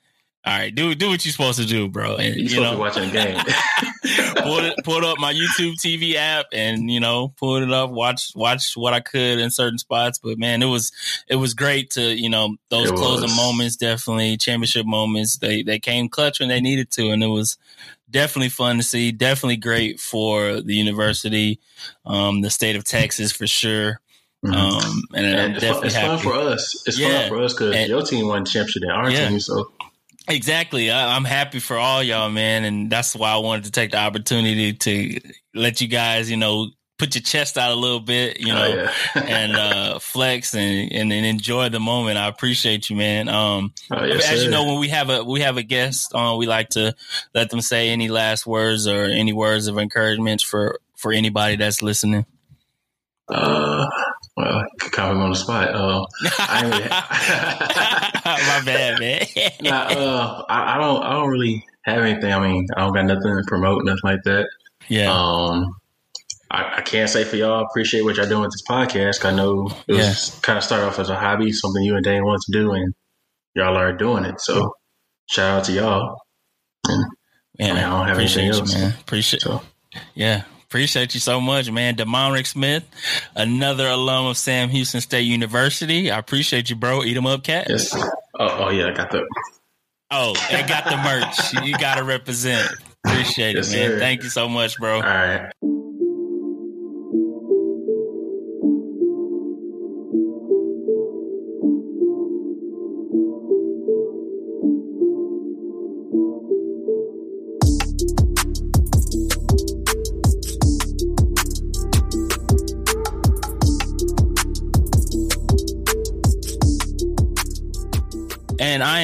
all right, do do what you're supposed to do, bro." And You're you supposed to be watching the game. pulled it, pulled up my YouTube TV app and you know pulled it up, watched watched what I could in certain spots. But man, it was it was great to you know those It closing was. moments, definitely championship moments. They they came clutch when they needed to, and it was definitely fun to see. Definitely great for the university, um, the state of Texas for sure. Mhm. Um, and, I'm and it's, fun, definitely it's fun for us. It's Yeah. fun for us because your team won the championship than our Yeah. team. So Exactly. I, I'm happy for all y'all, man, and that's why I wanted to take the opportunity to let you guys, you know, put your chest out a little bit, you know, Oh, yeah. and uh, flex and, and and enjoy the moment. I appreciate you, man. Um, Oh, yes, as you know, when we have a we have a guest on, we like to let them say any last words or any words of encouragement for for anybody that's listening. Uh, well, caught me on the spot. Uh, I My bad, man. nah, uh, I, I don't, I don't really have anything. I mean, I don't got nothing to promote, nothing like that. yeah, Um, I, I can't say for y'all. Appreciate what y'all doing with this podcast. I know it was kind of started off as a hobby, something you and Dane wanted to do, and y'all are doing it. So, shout out to y'all. man. I I don't have anything you, else. man. Appreciate, So, yeah, appreciate you so much, man. Demonric Smith, another alum of Sam Houston State University. I appreciate you, bro. Eat them up, cat. yes. Oh, oh yeah, I got the. Oh, they got the merch. you got to represent. Appreciate Yes, it, man. sir. Thank you so much, bro. All right.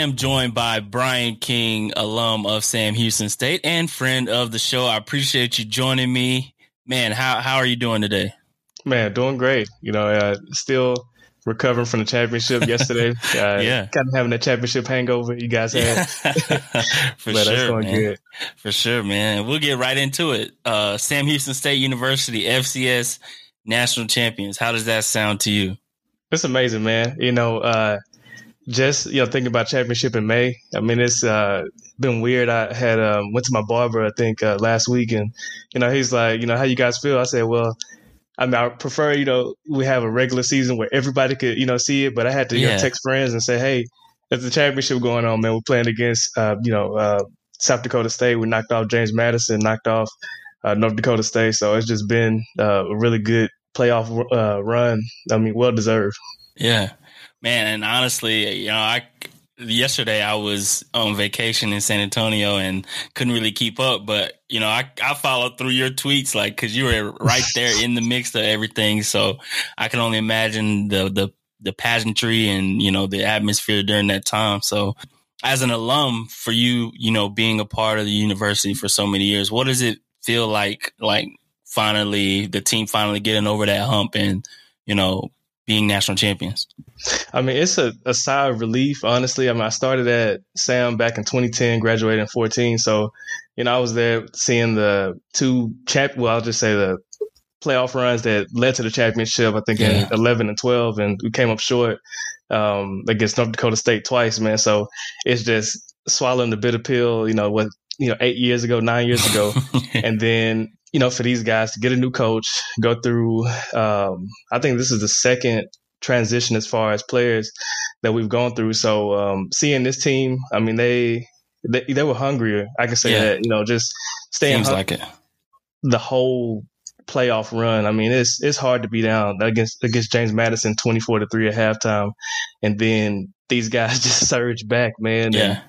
Am joined by Brian King, alum of Sam Houston State and friend of the show. I appreciate you joining me. Man, how how are you doing today? Man, doing great. You know, uh, still recovering from the championship yesterday. Uh, Yeah. kind of having a championship hangover. You guys had, For but sure, going man. good. For sure, man. We'll get right into it. Uh, Sam Houston State University, FCS national champions. How does that sound to you? It's amazing, man. You know, uh, just you know, thinking about championship in May. I mean, it's uh, been weird. I had um, went to my barber, I think, uh, last week, and you know, he's like, you know, how you guys feel? I said, well. I mean, I prefer, you know, we have a regular season where everybody could, you know, see it. But I had to you Yeah. know, text friends and say, hey, there's a championship going on, man. We're playing against, uh, you know, uh, South Dakota State. We knocked off James Madison, knocked off uh, North Dakota State. So it's just been uh, a really good playoff uh, run. I mean, well deserved. Yeah, man. And honestly, you know, I yesterday I was on vacation in San Antonio and couldn't really keep up. But you know, I I followed through your tweets like because you were right there in the mix of everything. So I can only imagine the the the pageantry and you know the atmosphere during that time. So as an alum, for you, you know, being a part of the university for so many years, what does it feel like? Like finally, the team finally getting over that hump and you know being national champions. I mean, it's a, a sigh of relief, honestly. I mean, I started at Sam back in 2010, graduated in 14. So, you know, I was there seeing the two champ, well, I'll just say the playoff runs that led to the championship, I think Yeah. in 11 and 12, and we came up short um, against North Dakota State twice, man. So it's just swallowing the bitter pill, you know, what, you know, eight years ago, nine years ago. and then you know for these guys to get a new coach go through um, i think this is the second transition as far as players that we've gone through so um, seeing this team i mean they they, they were hungrier i can say Yeah. that you know just staying Seems hun- like it. the whole playoff run i mean it's it's hard to be down against against james madison 24 to 3 at halftime and then these guys just surge back man and Yeah.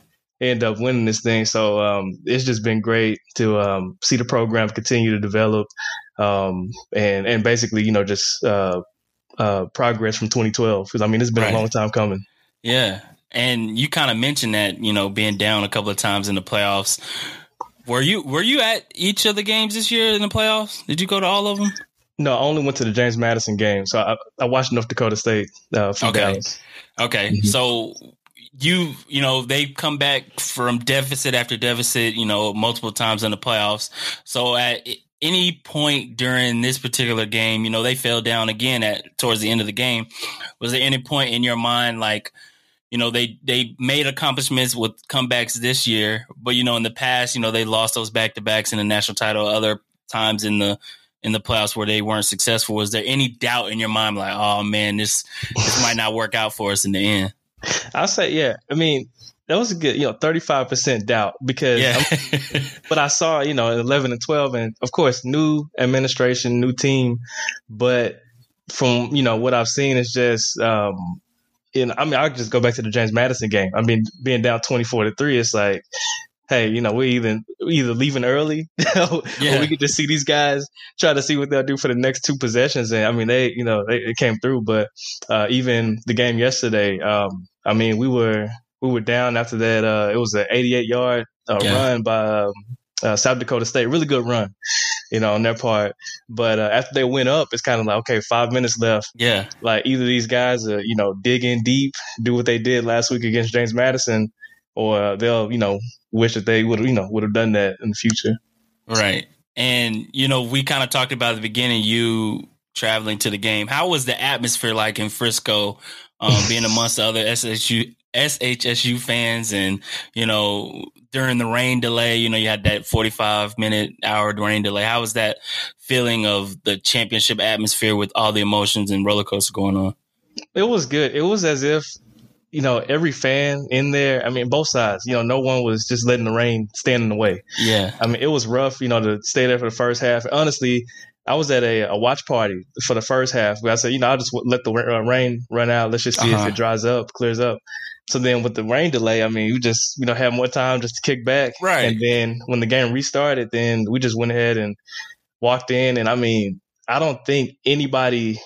End up winning this thing. So um, it's just been great to um, see the program continue to develop um, and and basically you know just uh, uh, progress from 2012 because I mean it's been Right. a long time coming. Yeah. And you kind of mentioned that, you know, being down a couple of times in the playoffs. Were you were you at each of the games this year in the playoffs? Did you go to all of them? No, I only went to the James Madison game, so I, I watched North Dakota State uh, from Okay. Dallas. Okay. Mhm. So you, you know, they come back from deficit after deficit, you know, multiple times in the playoffs. So at any point during this particular game, you know, they fell down again at towards the end of the game. Was there any point in your mind like, you know, they they made accomplishments with comebacks this year, but you know, in the past, you know, they lost those back to backs in the national title other times in the in the playoffs where they weren't successful. Was there any doubt in your mind like, oh man, this this might not work out for us in the end? I'll say, yeah. I mean, that was a good, you know, 35% doubt because Yeah. but I saw, you know, 11 and 12, and of course, new administration, new team. But from, you know, what I've seen is just, um, you know, I mean, I'll just go back to the James Madison game. I mean, being down 24 to 3, it's like, hey, you know, we either either leaving early or we get to see these guys try to see what they'll do for the next two possessions. And I mean, they, you know, they, it came through, but, uh, even the game yesterday, um, I mean, we were, we were down after that. Uh, it was an 88 yard uh, yeah. run by, um, uh, South Dakota State. Really good run, you know, on their part. But uh, after they went up, it's kind of like, okay, five minutes left. Yeah. Like either these guys, are, you know, dig in deep, do what they did last week against James Madison, or they'll, you know, wish that they would, you know, would have done that in the future. Right. And, you know, we kind of talked about at the beginning, you traveling to the game. How was the atmosphere like in Frisco, um, being amongst the other SSU, SHSU fans and, you know, during the rain delay, you know, you had that 45 minute hour rain delay. How was that feeling of the championship atmosphere with all the emotions and roller coaster going on? It was good. It was as if, you know, every fan in there, I mean, both sides, you know, no one was just letting the rain stand in the way. Yeah. I mean, it was rough, you know, to stay there for the first half. Honestly, I was at a, a watch party for the first half where I said, you know, I'll just let the uh, rain run out. Let's just see uh-huh. if it dries up, clears up. So then with the rain delay, I mean, we just, you know, had more time just to kick back. Right. And then when the game restarted, then we just went ahead and walked in. And I mean, I don't think anybody,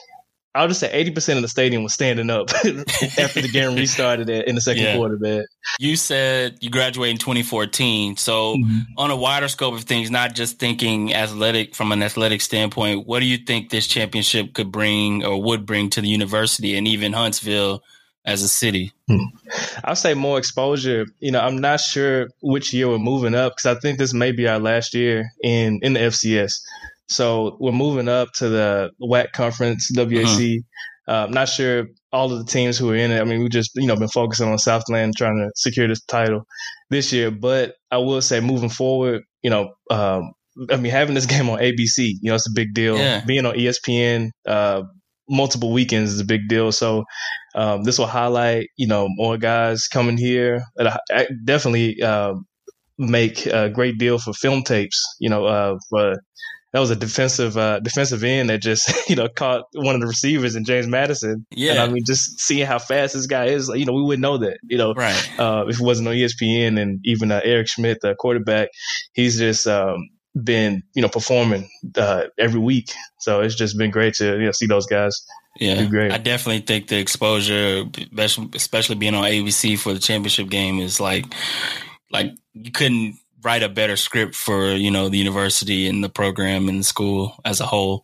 I'll just say 80% of the stadium was standing up after the game restarted in the second yeah. quarter, man. You said you graduated in 2014. So mm-hmm. on a wider scope of things, not just thinking athletic from an athletic standpoint, what do you think this championship could bring or would bring to the university and even Huntsville – as a city? Hmm. I'll say more exposure. You know, I'm not sure which year we're moving up because I think this may be our last year in in the FCS. So we're moving up to the WAC conference, WAC. Uh, I'm not sure all of the teams who are in it. I mean, we just you know been focusing on Southland trying to secure this title this year. But I will say, moving forward, you know, um, I mean, having this game on ABC, you know, it's a big deal. Yeah. Being on ESPN, uh, multiple weekends is a big deal. So um, this will highlight, you know, more guys coming here. I definitely uh, make a great deal for film tapes. You know, uh, for that was a defensive uh, defensive end that just you know caught one of the receivers in James Madison. Yeah, and I mean, just seeing how fast this guy is, like, you know, we wouldn't know that. You know, right? Uh, if it wasn't on ESPN and even uh, Eric Schmid, the quarterback, he's just um, been you know performing uh, every week. So it's just been great to you know see those guys. Yeah, great. I definitely think the exposure, especially being on ABC for the championship game, is like like you couldn't write a better script for you know the university and the program and the school as a whole.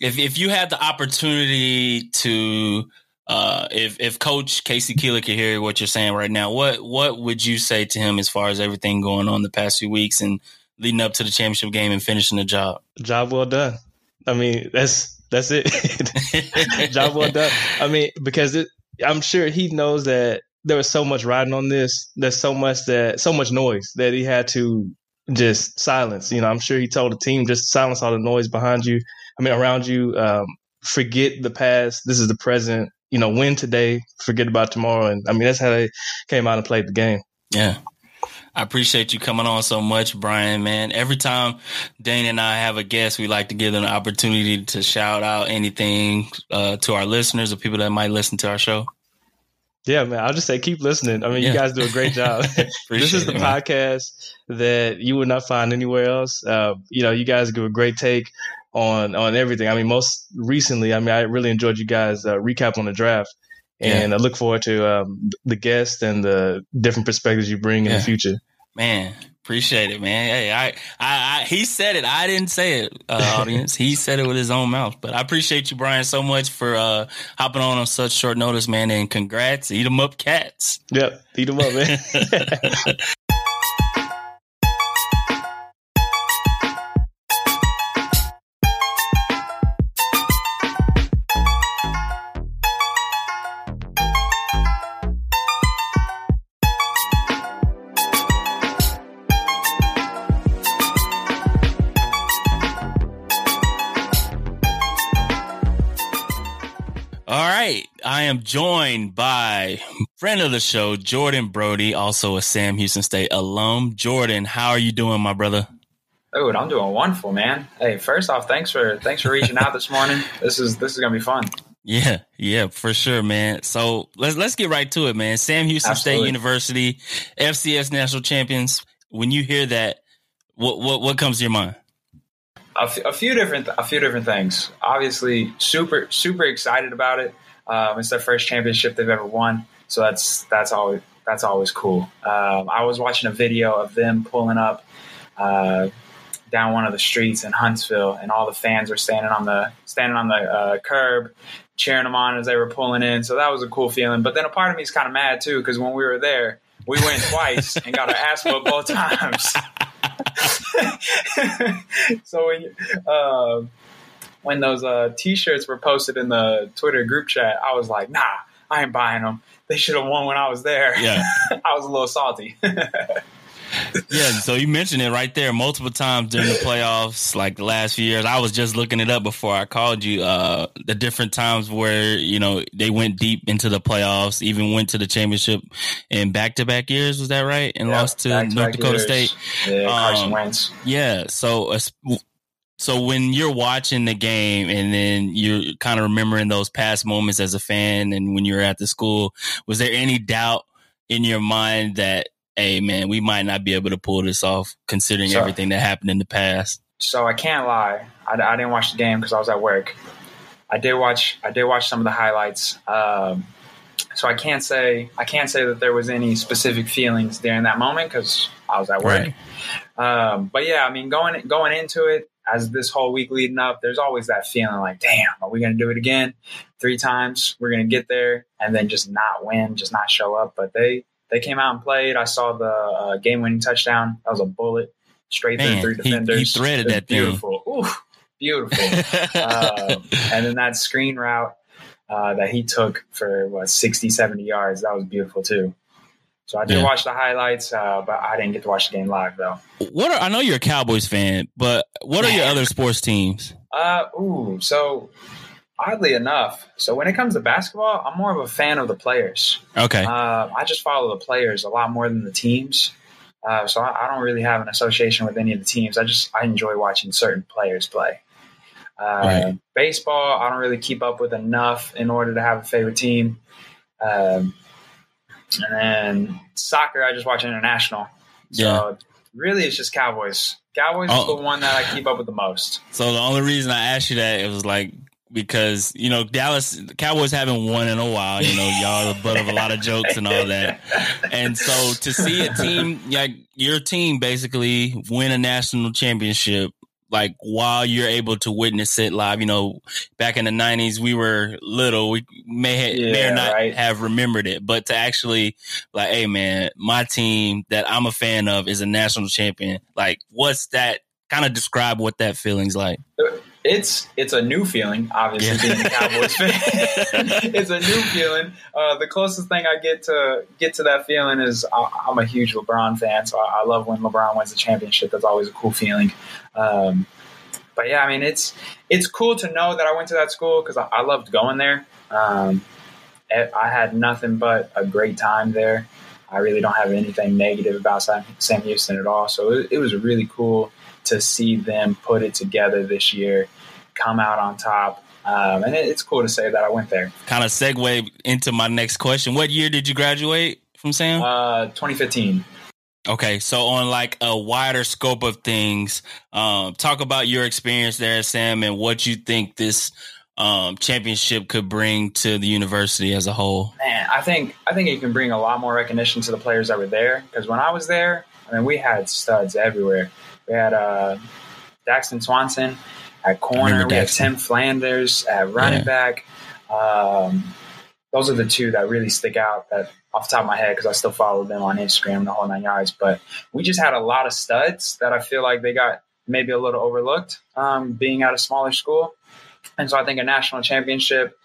If if you had the opportunity to uh, if if Coach K.C. Keeler could hear what you're saying right now, what what would you say to him as far as everything going on the past few weeks and leading up to the championship game and finishing the job. Job well done. I mean, that's that's it. job well done. I mean, because it, I'm sure he knows that there was so much riding on this. There's so much that so much noise that he had to just silence. You know, I'm sure he told the team just silence all the noise behind you. I mean, around you. Um, forget the past. This is the present. You know, win today, forget about tomorrow. And I mean, that's how they came out and played the game. Yeah. I appreciate you coming on so much, Brian, man. Every time Dane and I have a guest, we like to give them an opportunity to shout out anything uh, to our listeners or people that might listen to our show. Yeah, man. I'll just say keep listening. I mean, yeah. you guys do a great job. this is the it, podcast that you would not find anywhere else. Uh, you know, you guys give a great take on on everything. I mean, most recently, I mean, I really enjoyed you guys uh, recap on the draft and yeah. I look forward to um, the guests and the different perspectives you bring in the future. Man, appreciate it, man. Hey, I, I, I he said it. I didn't say it, uh, audience. he said it with his own mouth. But I appreciate you, Brian, so much for uh, hopping on on such short notice, man. And congrats, eat them up, cats. Yep, eat them up, man. am joined by friend of the show, Jordan Brody, also a Sam Houston State alum. Jordan, how are you doing, my brother? Dude, I'm doing wonderful, man. Hey, first off, thanks for thanks for reaching out this morning. This is this is gonna be fun. Yeah, yeah, for sure, man. So let's let's get right to it, man. Sam Houston Absolutely. State University, FCS national champions. When you hear that, what what what comes to your mind? A, f- a few different a few different things. Obviously, super super excited about it. Um, it's their first championship they've ever won, so that's that's always that's always cool. Um, I was watching a video of them pulling up uh, down one of the streets in Huntsville, and all the fans were standing on the standing on the uh, curb, cheering them on as they were pulling in. So that was a cool feeling. But then a part of me is kind of mad too because when we were there, we went twice and got our ass whooped both times. so when uh, when those uh, t-shirts were posted in the Twitter group chat, I was like, nah, I ain't buying them. They should have won when I was there. Yeah. I was a little salty. Yeah, so you mentioned it right there multiple times during the playoffs, like the last few years. I was just looking it up before I called you. Uh, the different times where you know they went deep into the playoffs, even went to the championship in back to back years. Was that right? And Yeah, lost to North Dakota years. State. Yeah, Carson Um, Wentz. Yeah. So, uh, so when you're watching the game and then you're kind of remembering those past moments as a fan, and when you were at the school, was there any doubt in your mind that, hey, man, we might not be able to pull this off, considering So- everything that happened in the past? So I can't lie. I, I didn't watch the game because I was at work. I did watch. I did watch some of the highlights. Um, so I can't say I can't say that there was any specific feelings during that moment because I was at work. Um, but yeah, I mean, going going into it as this whole week leading up, there's always that feeling like, damn, are we going to do it again? Three times, we're going to get there, and then just not win, just not show up. But they they came out and played. I saw the uh, game winning touchdown. That was a bullet straight Man, through three he- he threaded that thing. beautiful. Oof, beautiful. um, and then that screen route uh, that he took for what 60 70 yards that was beautiful too so i did Yeah. watch the highlights uh, but i didn't get to watch the game live though what are, I know you're a Cowboys fan, but what are your other sports teams? uh, ooh so oddly enough so when it comes to basketball i'm more of a fan of the players Okay. uh, i just follow the players a lot more than the teams uh, so I, I don't really have an association with any of the teams i just i enjoy watching certain players play uh, Right. baseball i don't really keep up with enough in order to have a favorite team um, and then soccer i just watch international so Yeah. really it's just cowboys cowboys Oh. is the oh. one that i keep up with the most So the only reason I asked you that it was like because you know Dallas Cowboys haven't won in a while. You know, y'all are the butt of a lot of jokes and all that. And so to see a team like your team basically win a national championship, like while you're able to witness it live, you know, back in the '90s we were little, we may ha- may or not right. have remembered it, but to actually like, hey man, my team that I'm a fan of is a national champion. Like, what's that? Kind of describe what that feeling's like. Uh, it's it's a new feeling, obviously Yeah. being a Cowboys fan. it's a new feeling. Uh, the closest thing I get to get to that feeling is I, I'm a huge LeBron fan, so I, I love when LeBron wins a championship. That's always a cool feeling. Um, but yeah, I mean it's it's cool to know that I went to that school because I, I loved going there. Um, I had nothing but a great time there. I really don't have anything negative about Sam, Houston at all. So it, it was really cool to see them put it together this year, come out on top. Um, and it, it's cool to say that I went there. kind of segue into my next question. What year did you graduate from Sam? Uh, 2015. okay, so on like a wider scope of things, um, talk about your experience there Sam and what you think this um, championship could bring to the university as a whole. Man, I think I think it can bring a lot more recognition to the players that were there. Because when I was there, I mean, we had studs everywhere. We had uh, Daxton Swanson at corner. We had Tim Flanders at running Yeah. back. Um, those are the two that really stick out. That off the top of my head, because I still follow them on Instagram the whole nine yards. But we just had a lot of studs that I feel like they got maybe a little overlooked, um, being at a smaller school. And so I think a national championship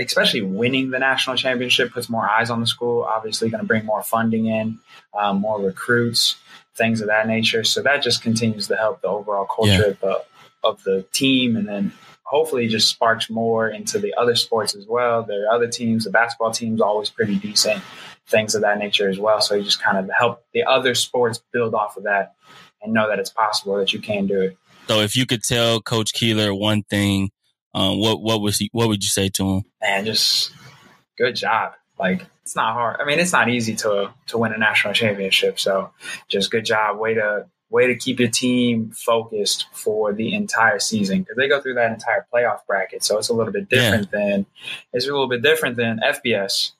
especially winning the national championship puts more eyes on the school. Obviously, going to bring more funding in, um, more recruits, things of that nature. So that just continues to help the overall culture of, the, of the team, and then hopefully just sparks more into the other sports as well. There are other teams. The basketball team's always pretty decent, things of that nature as well. So you just kind of help the other sports build off of that and know that it's possible that you can do it. So if you could tell Coach Keeler one thing, um, what what was he, what would you say to him? man, just good job. Like it's not hard. I mean, it's not easy to to win a national championship. So just good job. Way to way to keep your team focused for the entire season because they go through that entire playoff bracket. So it's a little bit different yeah. than it's a little bit different than FBS.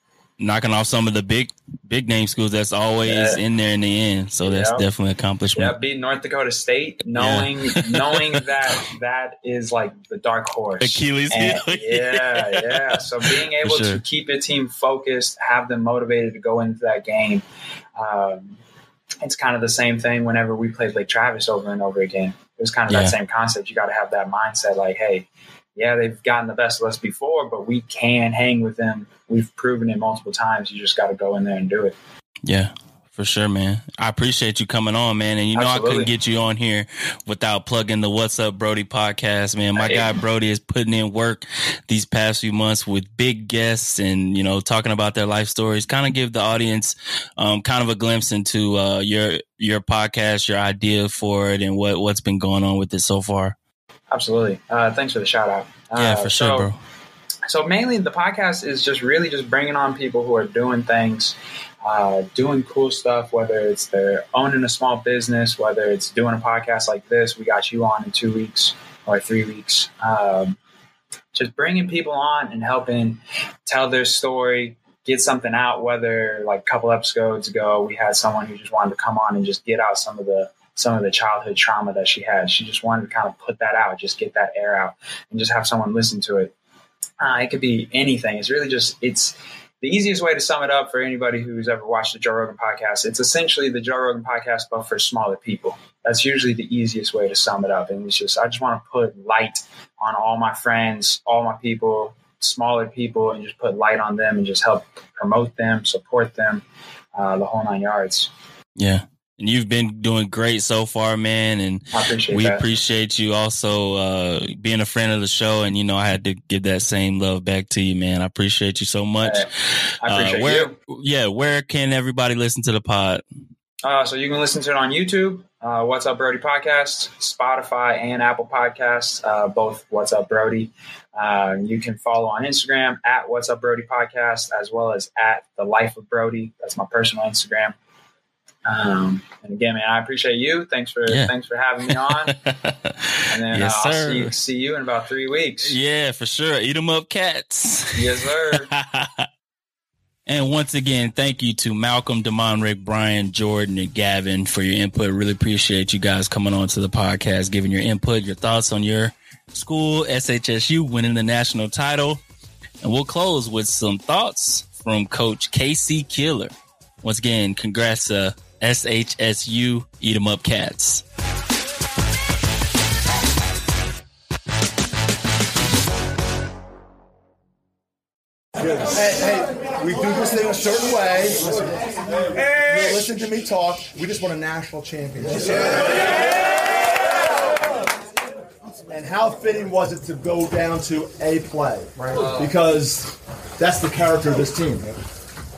Knocking off some of the big big name schools that's always yeah. in there in the end. So that's yep. definitely an accomplishment. Yeah, beating North Dakota State, knowing yeah. knowing that that is like the dark horse. Achilles heel. Yeah, yeah. So being able sure. to keep your team focused, have them motivated to go into that game. Um, it's kind of the same thing whenever we played Lake Travis over and over again. It was kind of yeah. that same concept. You got to have that mindset like, hey, yeah, they've gotten the best of us before, but we can hang with them. We've proven it multiple times. You just got to go in there and do it. Yeah, for sure, man. I appreciate you coming on, man. And you know Absolutely. I couldn't get you on here without plugging the What's Up Brody podcast, man. My guy Brody is putting in work these past few months with big guests and, you know, talking about their life stories. Kind of give the audience um, kind of a glimpse into uh, your your podcast, your idea for it and what what's been going on with it so far. Absolutely. Uh, thanks for the shout out. Yeah, uh, for sure, so, bro. So mainly the podcast is just really just bringing on people who are doing things uh, doing cool stuff, whether it's they're owning a small business, whether it's doing a podcast like this. We got you on in two weeks or three weeks. Um, just bringing people on and helping tell their story, get something out. Whether like a couple episodes ago, we had someone who just wanted to come on and just get out some of the some of the childhood trauma that she had. She just wanted to kind of put that out, just get that air out, and just have someone listen to it. Uh, it could be anything. It's really just it's the easiest way to sum it up for anybody who's ever watched the Joe Rogan podcast, it's essentially the Joe Rogan podcast, but for smaller people. That's usually the easiest way to sum it up. And it's just, I just want to put light on all my friends, all my people, smaller people, and just put light on them and just help promote them, support them, uh, the whole nine yards. Yeah and you've been doing great so far, man. And appreciate we that. appreciate you also uh, being a friend of the show. And you know, I had to give that same love back to you, man. I appreciate you so much. I appreciate uh, where, you. Yeah, where can everybody listen to the pod? Uh, so you can listen to it on YouTube, uh, What's Up Brody podcast, Spotify, and Apple Podcasts, uh, both What's Up Brody. Uh, you can follow on Instagram at What's Up Brody podcast, as well as at The Life of Brody. That's my personal Instagram. Um, and again, man, I appreciate you. Thanks for yeah. thanks for having me on. and then yes, uh, I'll see, see, you in about three weeks. Yeah, for sure. Eat them up, cats. Yes, sir. and once again, thank you to Malcolm, Demonric, Brian, Jordan, and Gavin for your input. Really appreciate you guys coming on to the podcast, giving your input, your thoughts on your school, SHSU winning the national title. And we'll close with some thoughts from Coach K.C. Keeler. Once again, congrats, uh, SHSU Eat 'em Up Cats. Hey, hey, we do this thing a certain way. Listen, hey. listen to me talk. We just won a national championship. And how fitting was it to go down to a play? Right. Because that's the character of this team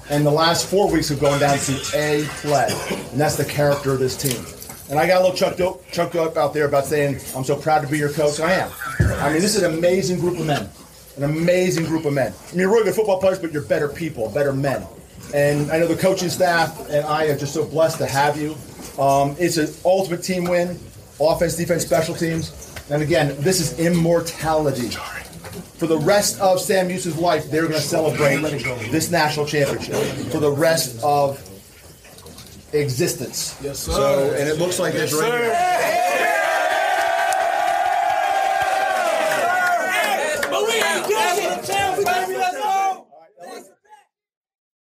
and the last four weeks have gone down to a play, and that's the character of this team. And I got a little chucked up, chucked up out there about saying I'm so proud to be your coach. I am. I mean, this is an amazing group of men, an amazing group of men. I mean, you're really good football players, but you're better people, better men. And I know the coaching staff and I are just so blessed to have you. Um, it's an ultimate team win, offense, defense, special teams. And again, this is immortality for the rest of Sam Houston's life, they're going to celebrate this national championship for the rest of existence. Yes, sir. So, and it looks like yes, it's right